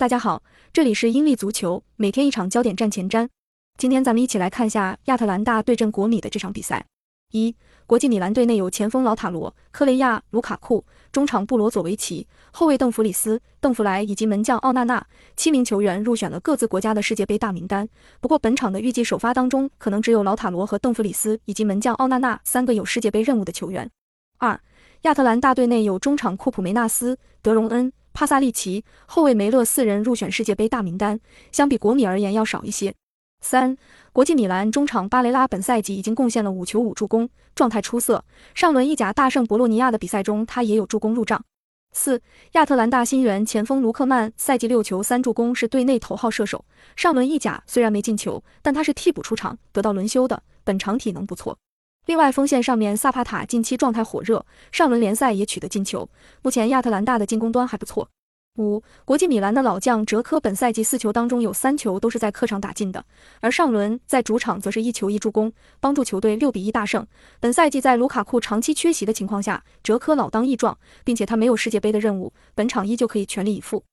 大家好，这里是英利足球，每天一场焦点战前瞻。今天咱们一起来看下亚特兰大对阵国米的这场比赛。一，国际米兰队内有前锋老塔罗、科雷亚、卢卡库，中场布罗佐维奇，后卫邓弗里斯、邓弗莱以及门将奥纳纳，七名球员入选了各自国家的世界杯大名单。不过本场的预计首发当中，可能只有老塔罗和邓弗里斯以及门将奥纳纳三个有世界杯任务的球员。二，亚特兰大队内有中场库普梅纳斯、德容恩。帕萨利奇、后卫梅勒四人入选世界杯大名单，相比国米而言要少一些。三、国际米兰中场巴雷拉本赛季已经贡献了五球五助攻，状态出色。上轮意甲大胜博洛尼亚的比赛中，他也有助攻入账。四、亚特兰大新援前锋卢克曼赛季六球三助攻，是队内头号射手。上轮意甲虽然没进球，但他是替补出场，得到轮休的，本场体能不错。另外，锋线上面萨帕塔近期状态火热，上轮联赛也取得进球。目前亚特兰大的进攻端还不错。五，国际米兰的老将哲科本赛季四球当中有三球都是在客场打进的，而上轮在主场则是一球一助攻，帮助球队六比一大胜。本赛季在卢卡库长期缺席的情况下，哲科老当益壮，并且他没有世界杯的任务，本场依旧可以全力以赴。